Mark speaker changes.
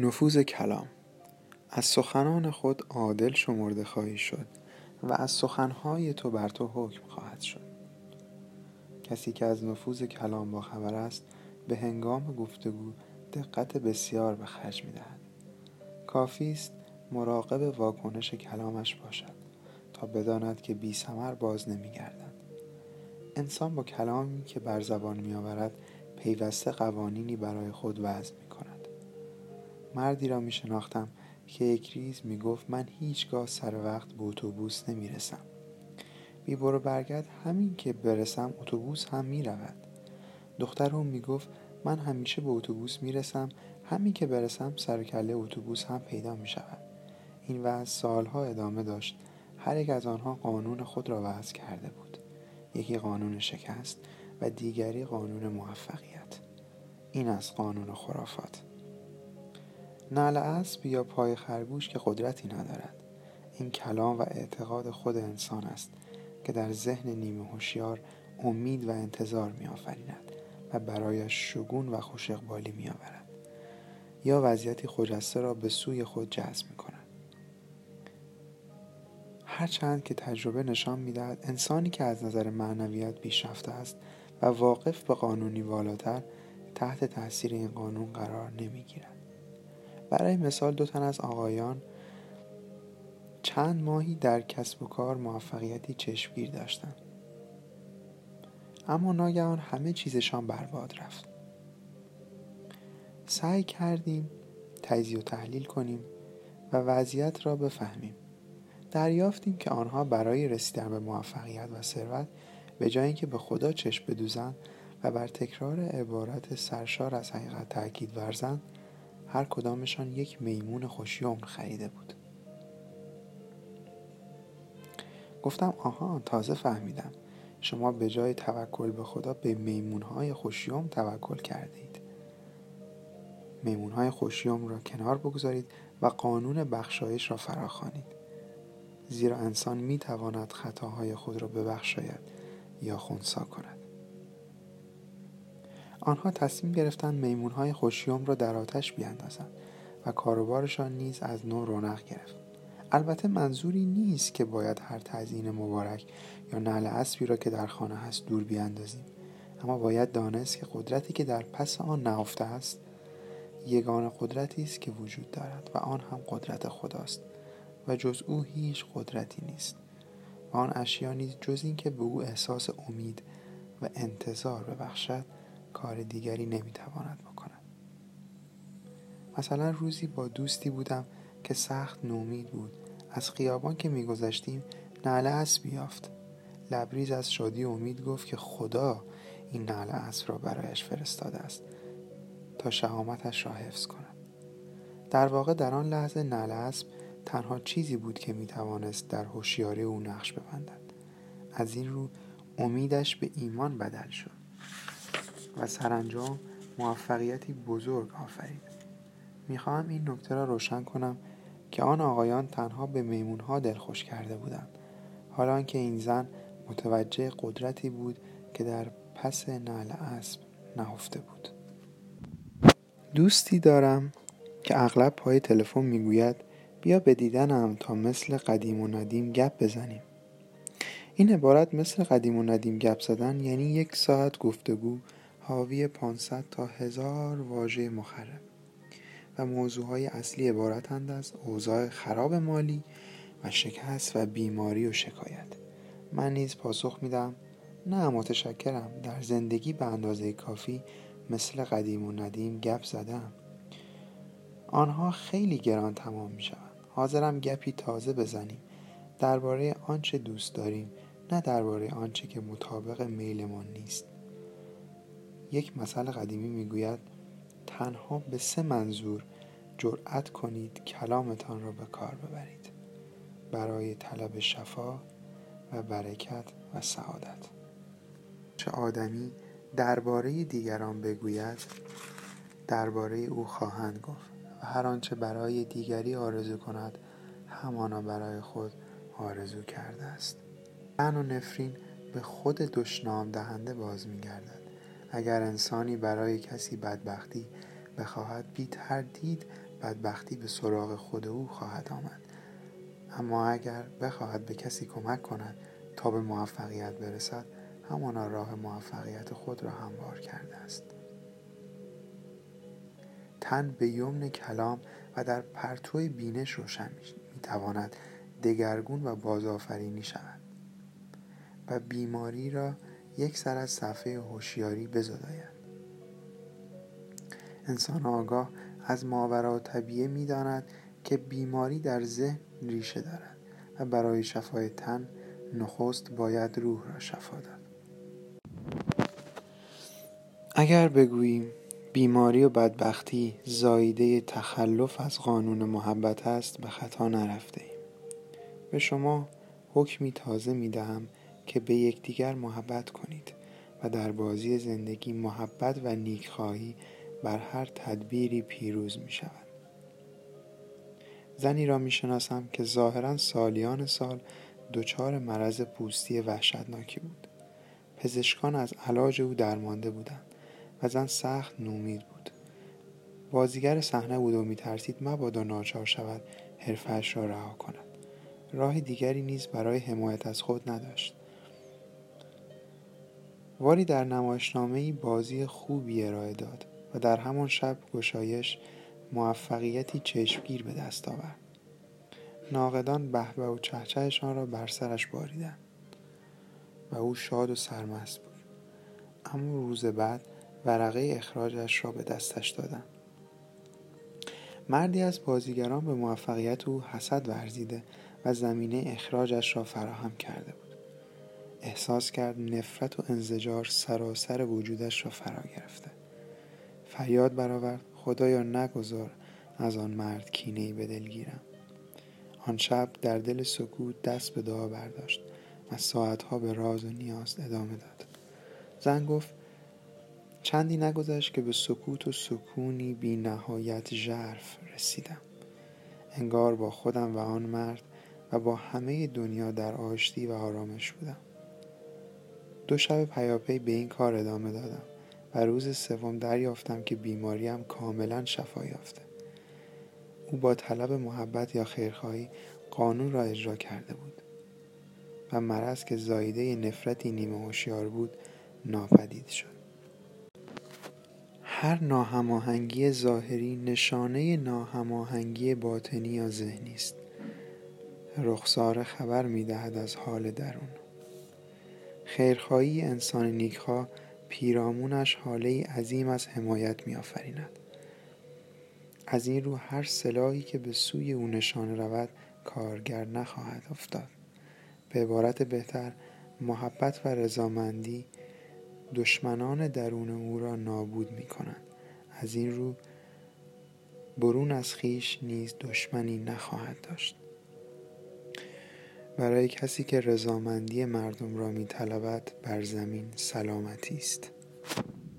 Speaker 1: نفوذ کلام. از سخنان خود عادل شمرده خواهی شد و از سخنهای تو بر تو حکم خواهد شد. کسی که از نفوذ کلام با خبر است به هنگام گفتگو دقت بسیار به خرج می‌دهد کافی است مراقب واکنش کلامش باشد تا بداند که بی سمر باز نمیگردد انسان با کلامی که بر زبان میآورد پیوسته قوانینی برای خود وضع می مردی را می شناختم که یک ریز می گفت من هیچگاه سر وقت به اتوبوس نمی رسم بی برو برگرد همین که برسم اتوبوس هم می رود دخترم می گفت من همیشه به اتوبوس می رسم همین که برسم سر کله اتوبوس هم پیدا می شود این وضع سالها ادامه داشت. هر یک از آنها قانون خود را وضع کرده بود. یکی قانون شکست و دیگری قانون موفقیت. این از قانون خرافات. نعل اسب یا پای خرگوش که قدرتی ندارد. این کلام و اعتقاد خود انسان است که در ذهن نیمه هوشیار امید و انتظار می آفریند و برایش شگون و خوش اقبالی می آورد یا وضعیتی خجسته را به سوی خود جذب می کند هرچند که تجربه نشان می‌دهد انسانی که از نظر معنویت پیشرفته است و واقف به قانونی بالاتر تحت تاثیر این قانون قرار نمی‌گیرد. برای مثال دو تن از آقایان چند ماهی در کسب و کار موفقیتی چشمگیر داشتند. اما ناگهان همه چیزشان برباد رفت. سعی کردیم تجزیه و تحلیل کنیم و وضعیت را بفهمیم. دریافتیم که آنها برای رسیدن به موفقیت و ثروت به جای اینکه به خدا چشم بدوزند و بر تکرار عبارت سرشار از حقیقت تاکید ورزند هر کدامشان یک میمون خوشیوم خریده بود. گفتم آها تازه فهمیدم. شما به جای توکل به خدا به میمونهای خوشیوم توکل کردید. میمونهای خوشیوم را کنار بگذارید و قانون بخشایش را فراخوانید. زیرا انسان می تواند خطاهای خود را ببخشاید یا خونسا کند. آنها تصمیم گرفتند میمونهای خوشیوم را در آتش بیاندازند و کاروبارشان نیز از نو رونق گرفت. البته منظوری نیست که باید هر تزیین مبارک یا نعل اسبی را که در خانه هست دور بیاندازیم. اما باید دانست که قدرتی که در پس آن نهفته است یگان قدرتی است که وجود دارد و آن هم قدرت خداست و جز او هیچ قدرتی نیست. و آن اشیا نیز جز اینکه به او احساس امید و انتظار ببخشد کار دیگری نمی‌تواند بکند. مثلا روزی با دوستی بودم که سخت نومید بود. از خیابان که میگذشتیم نعل اسب یافت. لبریز از شادی امید گفت که خدا این نعل اسب را برایش فرستاده است تا شهامتش را حفظ کند. در واقع در آن لحظه نعل اسب تنها چیزی بود که می توانست در هوشیاری او نقش ببندد. از این رو امیدش به ایمان بدل شد. و سرانجام موفقیتی بزرگ آفرید. می‌خواهم این نکته را روشن کنم که آن آقایان تنها به میمونها دلخوش کرده بودند. حالا که این زن متوجه قدرتی بود که در پس نعل اسب نهفته بود. دوستی دارم که اغلب پای تلفن می‌گوید بیا به دیدنم تا مثل قدیم و ندیم گپ بزنیم. این عبارت مثل قدیم و ندیم گپ زدن یعنی یک ساعت گفتگو حاوی 500 تا هزار واژه مخرب و موضوعهای اصلی عبارتند از اوضاع خراب مالی و شکست و بیماری و شکایت. من نیز پاسخ میدم نه متشکرم. در زندگی به اندازه کافی مثل قدیم و ندیم گپ زدم. آنها خیلی گران تمام می شود حاضرم گپی تازه بزنیم. درباره آنچه دوست داریم نه درباره آنچه که مطابق میلمان نیست. یک مثل قدیمی می‌گوید تنها به سه منظور جرأت کنید کلامتان را به کار ببرید برای طلب شفا و برکت و سعادت. چه آدمی درباره دیگران بگوید درباره او خواهند گفت و هر آنچه برای دیگری آرزو کند همانا برای خود آرزو کرده است. تن و نفرین به خود دشنام دهنده باز می گردد اگر انسانی برای کسی بدبختی بخواهد بی تردید بدبختی به سراغ خود او خواهد آمد. اما اگر بخواهد به کسی کمک کند تا به موفقیت برسد همانا راه موفقیت خود را هموار کرده است. تن به یمن کلام و در پرتو بینش روشن می تواند دگرگون و بازآفرینی شود و بیماری را یک سر از صفحه هوشیاری بزداید. انسان آگاه از ماورا طبیعه می‌داند که بیماری در ذهن ریشه دارد و برای شفای تن نخست باید روح را شفا داد. اگر بگوییم بیماری و بدبختی زاییده تخلف از قانون محبت است به خطا نرفته ایم به شما حکمی تازه می دهم که به یکدیگر محبت کنید و در بازی زندگی محبت و نیکخواهی بر هر تدبیری پیروز می شود زنی را می شناسم که ظاهرا سالیان سال دچار مرض پوستی وحشتناکی بود. پزشکان از علاج او درمانده بودند و زن سخت نومید بود. بازیگر صحنه بود و میترسید مبادا ناچار شود حرفهاش را رها کند. راه دیگری نیز برای حمایت از خود نداشت. واری در نمایشنامهای بازی خوبی ارائه داد و در همان شب گشایش موفقیتی چشمگیر به دست آورد. ناقدان بهبه و چهچهشان را بر سرش باریدند و او شاد و سرمست بود. اما روز بعد ورقه اخراجش را به دستش دادند. مردی از بازیگران به موفقیت او حسد ورزیده و زمینه اخراجش را فراهم کرده بود. احساس کرد نفرت و انزجار سراسر وجودش را فرا گرفته. فریاد برآورد خدایا نگذار از آن مرد کینهای به دل گیرم. آن شب در دل سکوت دست به دعا برداشت و ساعتها به راز و نیاز ادامه داد. زن گفت چندی نگذشت که به سکوت و سکونی بی نهایت ژرف رسیدم. انگار با خودم و آن مرد و با همه دنیا در آشتی و آرامش بودم. دو شب پیاپی به این کار ادامه دادم و روز سوم دریافتم که بیماریم کاملا شفا یافته. او با طلب محبت یا خیرخواهی قانون را اجرا کرده بود و مرض که زایده نفرتی نیمه هوشیار بود ناپدید شد. هر ناهماهنگی ظاهری نشانه ناهماهنگی باطنی یا ذهنی است. رخساره خبر می‌دهد از حال درون. خیرخواهی انسان نیکخواه پیرامونش حاله عظیم از حمایت میآفریند. از این رو هر سلاحی که به سوی او نشانه رود کارگر نخواهد افتاد. به عبارت بهتر محبت و رضامندی دشمنان درون او را نابود می کنند از این رو برون از خیش نیز دشمنی نخواهد داشت. برای کسی که رضامندی مردم را می بر زمین سلامتی است.